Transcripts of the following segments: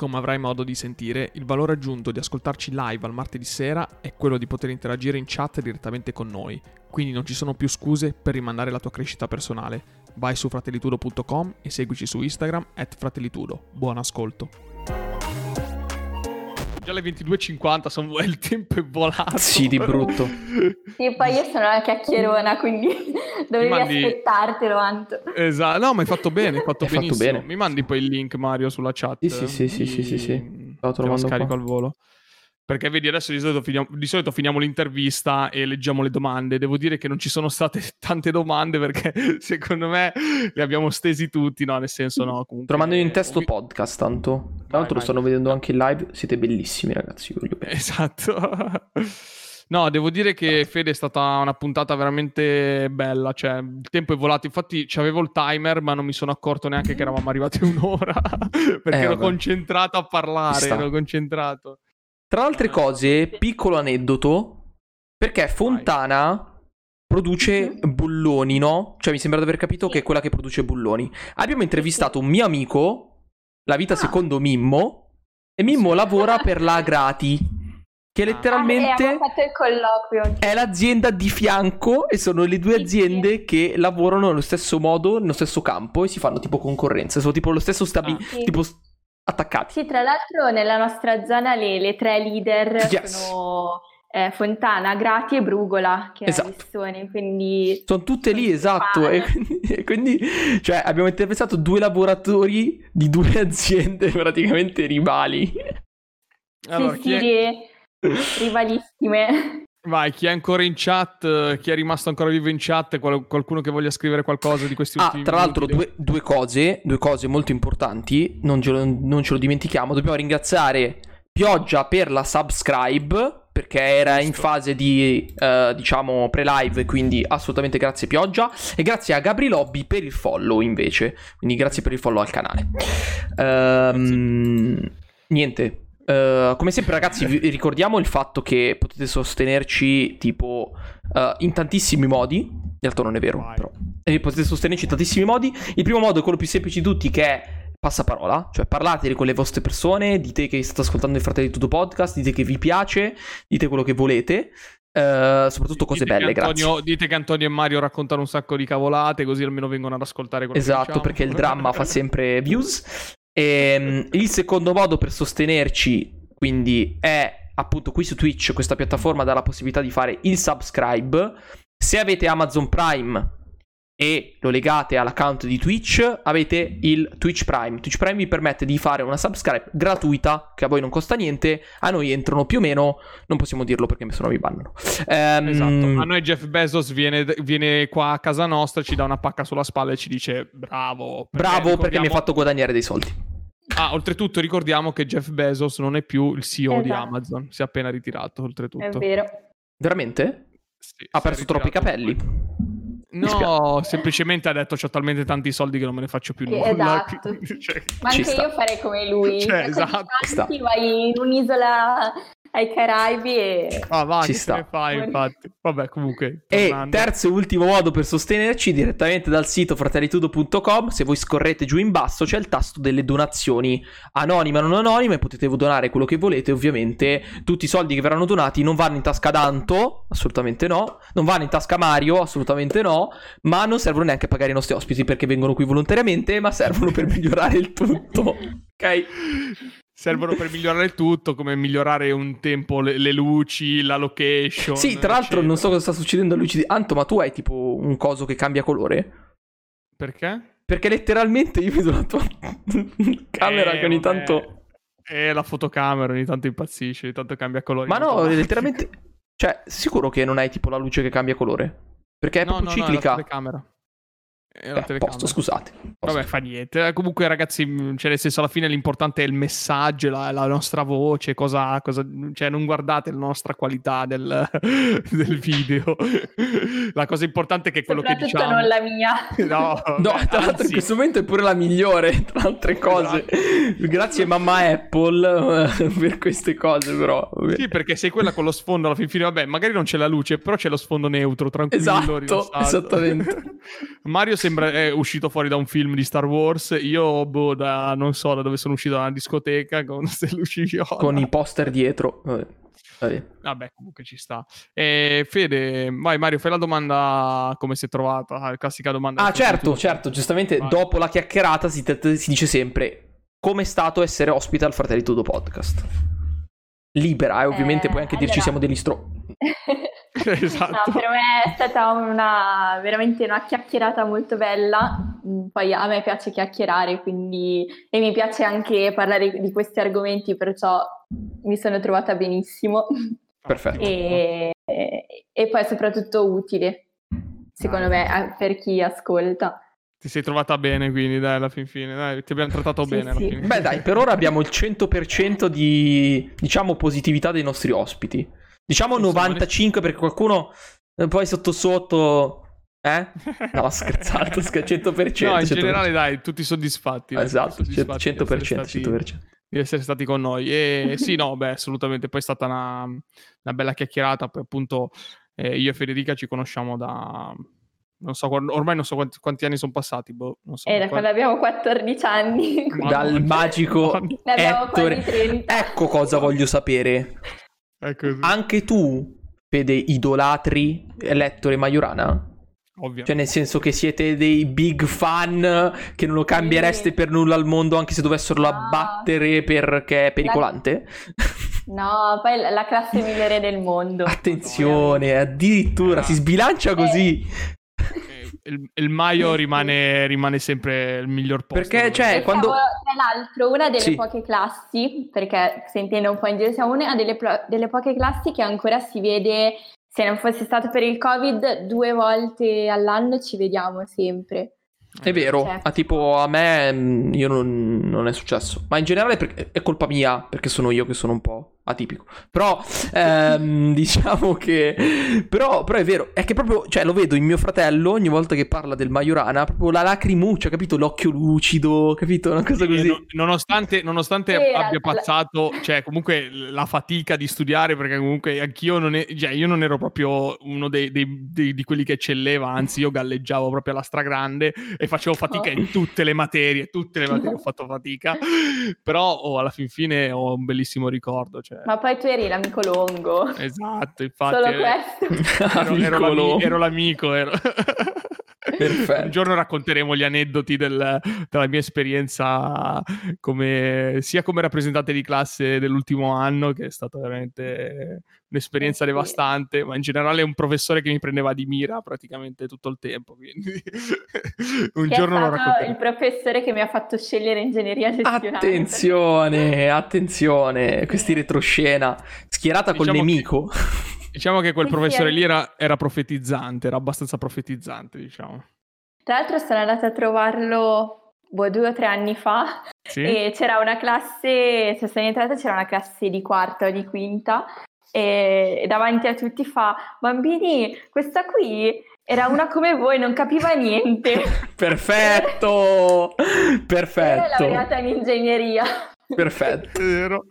Come avrai modo di sentire, il valore aggiunto di ascoltarci live al martedì sera è quello di poter interagire in chat direttamente con noi, quindi non ci sono più scuse per rimandare la tua crescita personale. Vai su fratellitudo.com e seguici su Instagram at fratellitudo. Buon ascolto. Già le 22.50, sono... il tempo è volato. Sì, di brutto. Sì, poi io sono una chiacchierona, quindi dovevi mandi- aspettartelo, Anto. Esatto, no, ma hai fatto bene, hai fatto fatto bene. Mi mandi poi il link, Mario, sulla chat? Sì, sì, sì, sì, sì, sì, sì. Di- Lo scarico qua. al volo. Perché vedi, adesso di solito, finiamo, di solito finiamo l'intervista e leggiamo le domande. Devo dire che non ci sono state tante domande perché secondo me le abbiamo stesi tutti, no? Nel senso, no. Comunque, mando in testo ovvi- podcast, tanto. Tra Vai, l'altro lo vai. stanno vedendo anche in live. Siete bellissimi, ragazzi. voglio bene. Esatto. No, devo dire che Fede è stata una puntata veramente bella, cioè il tempo è volato, infatti c'avevo il timer ma non mi sono accorto neanche che eravamo arrivati un'ora, perché Eh, ero vabbè. concentrato a parlare, ero concentrato. Tra altre cose, piccolo aneddoto. Perché Fontana produce bulloni, no? Cioè, mi sembra di aver capito Sì. che è quella che produce bulloni. Abbiamo intervistato un mio amico, la vita Ah. secondo Mimmo, e Mimmo lavora per la Grati, che Ah. letteralmente... Ah, e abbiamo fatto il colloquio. oggi. È l'azienda di fianco e sono le due Sì, aziende che lavorano nello stesso modo, nello stesso campo e si fanno tipo concorrenza. Sono tipo lo stesso stabi- Ah. Sì. tipo attaccati. Sì, tra l'altro nella nostra zona le, le tre leader Yes. sono eh, Fontana, Grati e Brugola, che Esatto. è Lissone, quindi... Sono tutte lì, esatto. E quindi, e quindi, cioè, abbiamo intervistato due lavoratori di due aziende praticamente rivali. Allora, sì, sì, è, rivalissime. Vai, chi è ancora in chat, chi è rimasto ancora vivo in chat, qual- qualcuno che voglia scrivere qualcosa di questi Ah, ultimi tra l'altro, due, due cose, due cose molto importanti. Non ce, lo, non ce lo dimentichiamo. Dobbiamo ringraziare Pioggia per la subscribe. Perché era in Giusto. fase di, eh, diciamo, pre-live. Quindi assolutamente grazie, Pioggia. E grazie a Gabri Lobby per il follow, invece. Quindi grazie per il follow al canale. Ehm, niente. Eh, come sempre, ragazzi, vi ricordiamo il fatto che potete sostenerci tipo eh, in tantissimi modi. In realtà non è vero, Vai. però. E potete sostenerci in tantissimi modi. Il primo modo è quello più semplice di tutti, che è passaparola. Cioè, parlate con le vostre persone, dite che state ascoltando il Fratelli Tutto Podcast, dite che vi piace, dite quello che volete. Eh, soprattutto cose Dite belle, Antonio- grazie. Dite che Antonio e Mario raccontano un sacco di cavolate, così almeno vengono ad ascoltare quello che Esatto, diciamo. perché il dramma fa sempre views. Ehm, il secondo modo per sostenerci, quindi, è appunto qui su Twitch, questa piattaforma dà la possibilità di fare il subscribe. Se avete Amazon Prime e lo legate all'account di Twitch, avete il Twitch Prime. Twitch Prime vi permette di fare una subscribe gratuita, che a voi non costa niente, a noi entrano più o meno, non possiamo dirlo perché se no mi bannano. Ehm, Esatto, a noi Jeff Bezos viene, viene qua a casa nostra, ci dà una pacca sulla spalla e ci dice bravo. Bravo perché mi hai ricordiamo- fatto guadagnare dei soldi. Ah, oltretutto ricordiamo che Jeff Bezos non è più il CEO di Esatto. Amazon, si è appena ritirato oltretutto. È vero. Veramente? Sì, Ha perso troppi capelli. No, semplicemente ha detto ho talmente tanti soldi che non me ne faccio più Sì, nulla. esatto. Cioè, Ma anche sta. io farei come lui. Cioè, esatto. tanti, vai in un'isola ai Caraibi e... ah, va, Ci sta. fai, infatti. Vabbè, comunque. E tornando. terzo e ultimo modo per sostenerci direttamente dal sito fratellitudo.com. Se voi scorrete giù in basso c'è il tasto delle donazioni anonime o non anonime. Potete donare quello che volete. Ovviamente tutti i soldi che verranno donati non vanno in tasca ad Anto, assolutamente no. Non vanno in tasca a Mario, assolutamente no. Ma non servono neanche a pagare i nostri ospiti perché vengono qui volontariamente, ma servono per migliorare il tutto. Ok? Servono per migliorare il tutto, come migliorare un tempo le, le luci, la location. Sì, tra l'altro eccetera. non so cosa sta succedendo a luci di Anto, ma tu hai tipo un coso che cambia colore? Perché? Perché letteralmente io vedo la tua camera Eh, che ogni vabbè. tanto... Eh, la fotocamera ogni tanto impazzisce, ogni tanto cambia colore. Ma no, letteralmente... Cioè, sicuro che non hai tipo la luce che cambia colore? Perché è No, proprio no, no, è la ciclica. telecamera. E la Eh, posto, scusate. Posto. Vabbè, fa niente. Eh, Comunque, ragazzi, mh, cioè, nel senso, alla fine l'importante è il messaggio, la, la nostra voce, cosa, cosa- cioè, non guardate la nostra qualità del, del video. La cosa importante è che quello che diciamo. non la mia. No, No, tra l'altro in questo momento è pure la migliore, tra altre cose. Grazie mamma Apple per queste cose, però. vabbè. Sì, perché sei quella con lo sfondo alla fin fine, vabbè, magari non c'è la luce, però c'è lo sfondo neutro, tranquillo, Esatto, rilassato. esattamente. Mario sembra è uscito fuori da un film di Star Wars, io boh, da non so da dove sono uscito da una discoteca con queste luci viola. Con i poster dietro. Vabbè. Vabbè. Vabbè, comunque ci sta. E Fede, vai Mario, fai la domanda come si è trovata, la classica domanda. Ah, certo, certo. Giustamente, Vai. dopo la chiacchierata si, si dice sempre come è stato essere ospite al Fratelli Tudo podcast. Libera, e ovviamente Eh, puoi anche dirci allora- siamo degli stro... Esatto. No, per me è stata una veramente una chiacchierata molto bella. Mm, Poi a me piace chiacchierare, quindi e mi piace anche parlare di questi argomenti, perciò mi sono trovata benissimo Perfetto. e, e poi soprattutto utile, secondo Dai. me, per chi ascolta. Ti sei trovata bene, quindi, dai, alla fin fine, dai, ti abbiamo trattato Sì, bene. alla sì. fin fine. Beh, dai, per ora abbiamo il 100% di, diciamo, positività dei nostri ospiti. Diciamo Insomma, 95 perché qualcuno eh, poi sotto sotto... Eh? No, scherzato, scher- 100%. No, in 100%. generale, dai, tutti soddisfatti. Esatto, soddisfatti di 100%, essere stati- 100%. di essere stati con noi. E sì, no, beh, assolutamente. Poi è stata una, una bella chiacchierata. Poi, appunto, eh, io e Federica ci conosciamo da. Non so, ormai non so quanti, quanti anni sono passati. Boh, non so E da quando abbiamo 14 anni, Dal magico ne abbiamo Ettore. quasi 30. Ecco cosa voglio sapere. È così, Anche tu, Fede, idolatri Lettore Majorana? ovvio. Cioè, nel senso che siete dei big fan che non lo cambiereste Sì. per nulla al mondo, anche se dovessero No. abbattere perché è pericolante? No, poi la- la classe migliore del mondo. Attenzione, addirittura si sbilancia così. Il, il Maio rimane, rimane sempre il miglior posto. Perché, cioè, quando- siamo, tra l'altro, una delle Sì. poche classi, perché si intende un po' in giro, siamo una delle, pro- delle poche classi che ancora si vede, se non fosse stato per il Covid, due volte all'anno ci vediamo sempre. È vero, Cioè. ah, tipo a me mm, io non, non è successo, ma in generale per- è colpa mia perché sono io che sono un po' atipico. Però ehm, diciamo che però, però è vero, è che proprio, cioè lo vedo in mio fratello ogni volta che parla del Majorana, proprio la lacrimuccia, capito? L'occhio lucido, capito? Una cosa Sì, così. no- nonostante, nonostante abbia passato, cioè comunque la fatica di studiare, perché comunque anch'io non, è- cioè, io non ero proprio uno dei, dei- dei- di quelli che eccelleva, anzi io galleggiavo proprio alla stragrande e facevo fatica Oh. in tutte le materie, tutte le materie ho fatto fatica, però oh, alla fin fine ho un bellissimo ricordo. Cioè, Ma poi tu eri l'amico longo. esatto, infatti. Solo eh, questo. ero, ero Amico l'ami- Longo. ero l'amico, ero... Perfetto. Un giorno racconteremo gli aneddoti del- della mia esperienza come, sia come rappresentante di classe dell'ultimo anno, che è stata veramente un'esperienza devastante, ma in generale un professore che mi prendeva di mira praticamente tutto il tempo. Quindi un Che è giorno lo racconteremo. il professore che mi ha fatto scegliere ingegneria gestionale. Attenzione, attenzione, questi retroscena schierata col Diciamo che- nemico. Diciamo che quel professore è- lì era, era profetizzante, era abbastanza profetizzante, diciamo. Tra l'altro sono andata a trovarlo boh, due o tre anni fa Sì? e c'era una classe, se sono entrata c'era una classe di quarta o di quinta e, davanti a tutti fa bambini, questa qui era una come voi, non capiva niente. Perfetto, Era perfetto, laureata in ingegneria. Perfetto. Vero.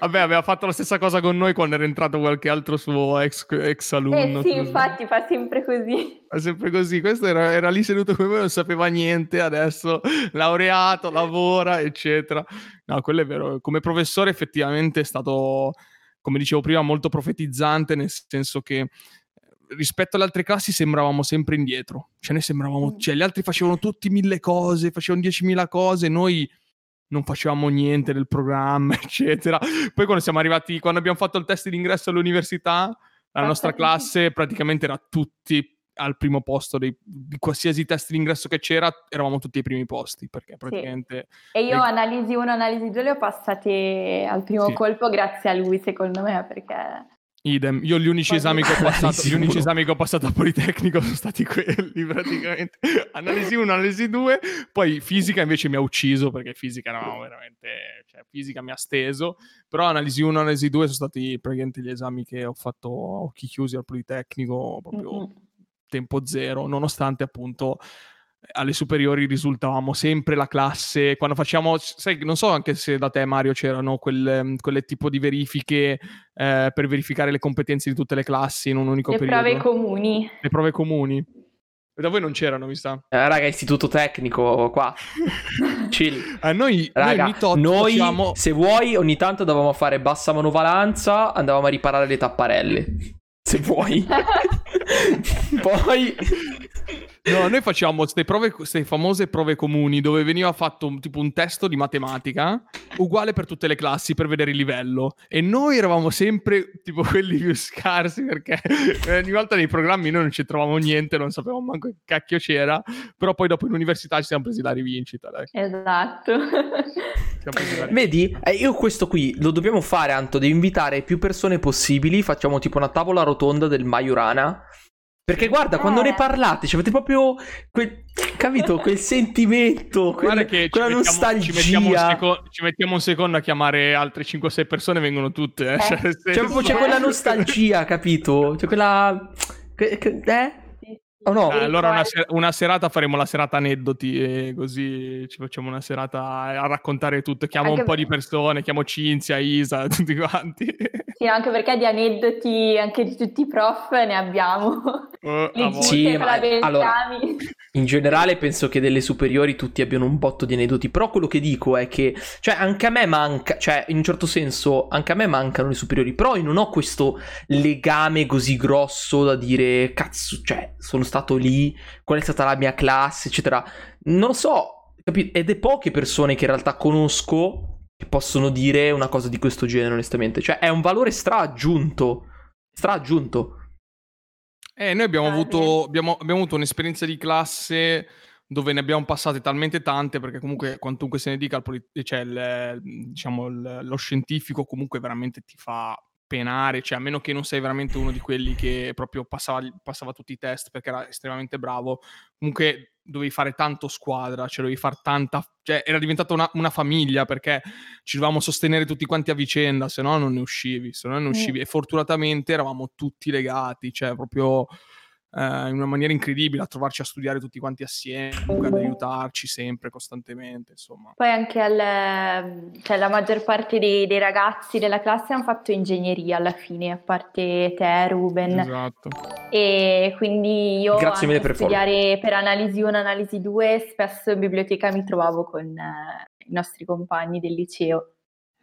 Vabbè, aveva fatto la stessa cosa con noi quando era entrato qualche altro suo ex, ex alunno. Eh sì, così. infatti fa sempre così. È sempre così. Questo era, era lì seduto come me, non sapeva niente. Adesso laureato, lavora, eccetera. No, quello è vero. Come professore, effettivamente è stato, come dicevo prima, molto profetizzante, nel senso che eh, rispetto alle altre classi sembravamo sempre indietro. Cioè, noi sembravamo, Mm. cioè, gli altri facevano tutti mille cose, facevano diecimila cose, noi non facevamo niente del programma, eccetera. Poi quando siamo arrivati, quando abbiamo fatto il test d'ingresso all'università, la nostra classe praticamente era tutti al primo posto dei- di qualsiasi test d'ingresso che c'era, eravamo tutti ai primi posti, perché praticamente... E io E- analisi 1, analisi 2 le ho passate al primo Sì. colpo grazie a lui, secondo me, perché Idem, io gli unici, esami che, ho passato, gli unici esami che ho passato a Politecnico sono stati quelli praticamente. Analisi 1, analisi 2, poi fisica invece mi ha ucciso perché fisica eravamo veramente, cioè fisica mi ha steso, però analisi 1, analisi 2 sono stati praticamente gli esami che ho fatto a occhi chiusi al Politecnico, proprio mm-hmm. tempo zero, nonostante appunto alle superiori risultavamo sempre la classe. Quando facciamo sai non so anche se da te Mario c'erano quelle, quelle tipo di verifiche eh, per verificare le competenze di tutte le classi in un unico le periodo? le prove comuni. Le prove comuni? E da voi non c'erano mi sa. Eh, raga istituto tecnico qua. Chill. Eh, noi, raga, noi, noi facciamo... se vuoi ogni tanto dovevamo fare bassa manovalanza andavamo a riparare le tapparelle. Se vuoi. Poi No, noi facciamo queste famose prove comuni dove veniva fatto un, tipo un testo di matematica uguale per tutte le classi per vedere il livello e noi eravamo sempre tipo quelli più scarsi perché ogni volta nei programmi noi non ci trovavamo niente, non sapevamo manco che cacchio c'era, però poi dopo in università ci siamo presi la rivincita. Dai. Esatto. Vedi, eh, io questo qui lo dobbiamo fare, Anto, devi invitare più persone possibili, facciamo tipo una tavola rotonda del Majorana perché guarda, eh. quando ne parlate, cioè, avete proprio quel, capito, quel sentimento, quel, che quella ci nostalgia. Mettiamo, ci, mettiamo seco- ci, mettiamo un secondo a chiamare altre 5-6 persone, vengono tutte. Eh? Eh. Cioè, cioè, c'è quella nostalgia, capito? C'è quella... Eh? Oh no. Eh, allora una, ser- una, serata faremo la serata aneddoti e così ci facciamo una serata a raccontare tutto. Chiamo anche un po' di persone, chiamo Cinzia, Isa, tutti quanti. Sì, anche perché di aneddoti anche di tutti i prof ne abbiamo. Uh, sì, ma, allora, in generale penso che delle superiori tutti abbiano un botto di aneddoti, però quello che dico è che, cioè anche a me manca, cioè in un certo senso anche a me mancano le superiori, però io non ho questo legame così grosso da dire, cazzo, cioè sono stato lì, qual è stata la mia classe, eccetera. Non lo so, capito? Ed è poche persone che in realtà conosco che possono dire una cosa di questo genere, onestamente. Cioè, è un valore straaggiunto. Straaggiunto. Eh, noi abbiamo, avuto, abbiamo, abbiamo avuto un'esperienza di classe dove ne abbiamo passate talmente tante, perché comunque quantunque se ne dica, il, polit- cioè il, diciamo, il, lo scientifico comunque veramente ti fa penare, cioè a meno che non sei veramente uno di quelli che proprio passava, passava tutti i test perché era estremamente bravo, comunque dovevi fare tanto squadra, cioè dovevi fare tanta... cioè era diventata una, una, famiglia perché ci dovevamo sostenere tutti quanti a vicenda, se no non ne uscivi, se no non ne uscivi. Mm. E fortunatamente eravamo tutti legati, cioè proprio eh, in una maniera incredibile a trovarci a studiare tutti quanti assieme, comunque ad aiutarci sempre, costantemente, insomma. Poi anche al, cioè, la maggior parte dei, dei, ragazzi della classe hanno fatto ingegneria alla fine, a parte te, Ruben. Esatto. E quindi io Grazie mille per studiare per analisi 1, analisi 2, spesso in biblioteca mi trovavo con eh, i nostri compagni del liceo.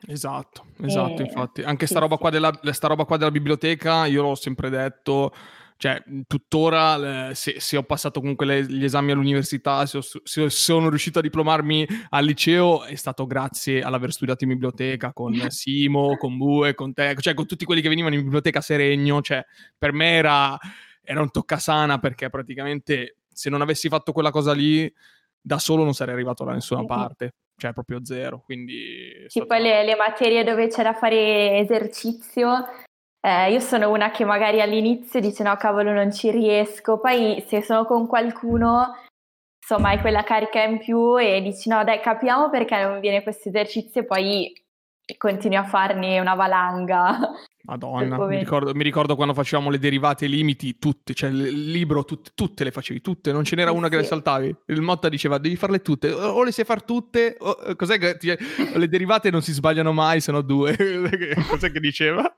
Esatto, esatto, e... infatti. Anche sì, sta roba, sì. qua della, sta roba qua della biblioteca, io l'ho sempre detto cioè, tuttora, se, se, ho passato comunque le, gli esami all'università, se, ho, se, sono riuscito a diplomarmi al liceo, è stato grazie all'aver studiato in biblioteca con Simo, con Bue, con te, cioè con tutti quelli che venivano in biblioteca a Seregno. Cioè, per me era, era un toccasana perché praticamente se non avessi fatto quella cosa lì, da solo non sarei arrivato da nessuna parte cioè proprio zero. Quindi sì, poi le, le, materie dove c'è da fare esercizio eh, io sono una che magari all'inizio dice no cavolo non ci riesco, poi se sono con qualcuno insomma hai quella carica in più e dici no dai capiamo perché non viene questo esercizio e poi continui a farne una valanga. Madonna, mi ricordo, mi ricordo, quando facevamo le derivate limiti, tutte, cioè il libro, tutte, tutte le facevi, tutte, non ce n'era una sì. che le saltavi. Il Motta diceva devi farle tutte, o le sai far tutte, o, cos'è che ti, le derivate non si sbagliano mai, se no due, cos'è che diceva?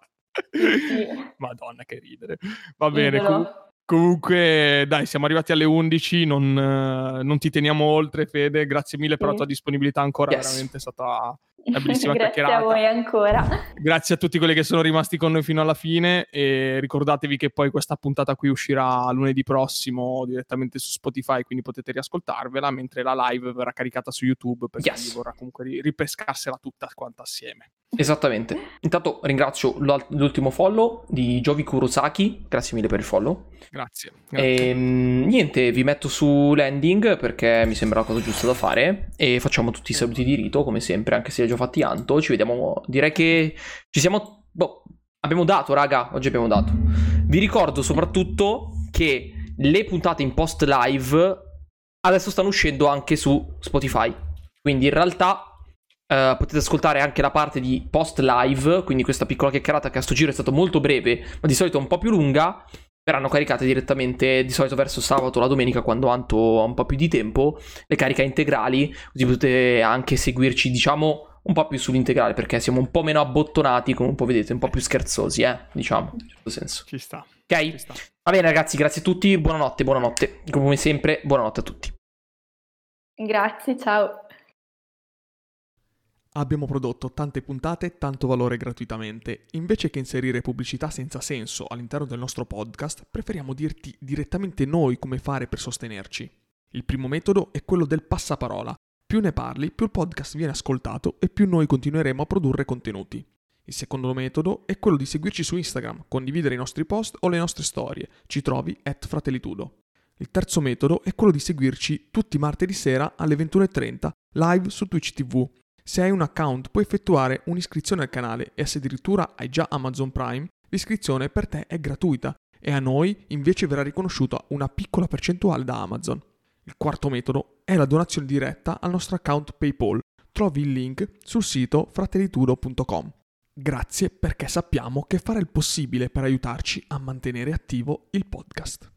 Madonna, che ridere. Va bene. Com- comunque, dai, siamo arrivati alle 11. Non, non, ti teniamo oltre, Fede. Grazie mille per la tua disponibilità ancora. Yes. Veramente è stata una bellissima Grazie chiacchierata. Grazie a voi ancora. Grazie a tutti quelli che sono rimasti con noi fino alla fine. E ricordatevi che poi questa puntata qui uscirà lunedì prossimo direttamente su Spotify, quindi potete riascoltarvela. Mentre la live verrà caricata su YouTube per yes. vorrà comunque ripescarsela tutta quanta assieme. Esattamente. Intanto ringrazio l'ultimo follow di Jovi Kurosaki. Grazie mille per il follow. Grazie. grazie. E, ehm, niente, vi metto su landing perché mi sembra la cosa giusta da fare. E facciamo tutti i saluti di rito, come sempre, anche se li ho già fatti Anto. Ci vediamo. Direi che ci siamo. Boh, abbiamo dato, raga, oggi abbiamo dato. Vi ricordo soprattutto che le puntate in post live adesso stanno uscendo anche su Spotify. Quindi in realtà Uh, potete ascoltare anche la parte di post live, quindi questa piccola chiacchierata che a sto giro è stata molto breve, ma di solito un po' più lunga. Verranno caricate direttamente di solito verso sabato o la domenica quando Anto ha un po' più di tempo. Le carica integrali, così potete anche seguirci, diciamo, un po' più sull'integrale perché siamo un po' meno abbottonati, come un po' vedete, un po' più scherzosi, eh, diciamo, in certo senso. Ci sta. Ok? Ci sta. Va bene ragazzi, grazie a tutti, buonanotte, buonanotte. Come sempre, buonanotte a tutti. Grazie, ciao. Abbiamo prodotto tante puntate, tanto valore gratuitamente. Invece che inserire pubblicità senza senso all'interno del nostro podcast, preferiamo dirti direttamente noi come fare per sostenerci. Il primo metodo è quello del passaparola. Più ne parli, più il podcast viene ascoltato e più noi continueremo a produrre contenuti. Il secondo metodo è quello di seguirci su Instagram, condividere i nostri post o le nostre storie. Ci trovi at fratellitudo. Il terzo metodo è quello di seguirci tutti martedì sera alle 21.30 live su Twitch TV se hai un account puoi effettuare un'iscrizione al canale e se addirittura hai già Amazon Prime, l'iscrizione per te è gratuita e a noi invece verrà riconosciuta una piccola percentuale da Amazon. Il quarto metodo è la donazione diretta al nostro account PayPal. Trovi il link sul sito fratellitudo.com. Grazie perché sappiamo che fare il possibile per aiutarci a mantenere attivo il podcast.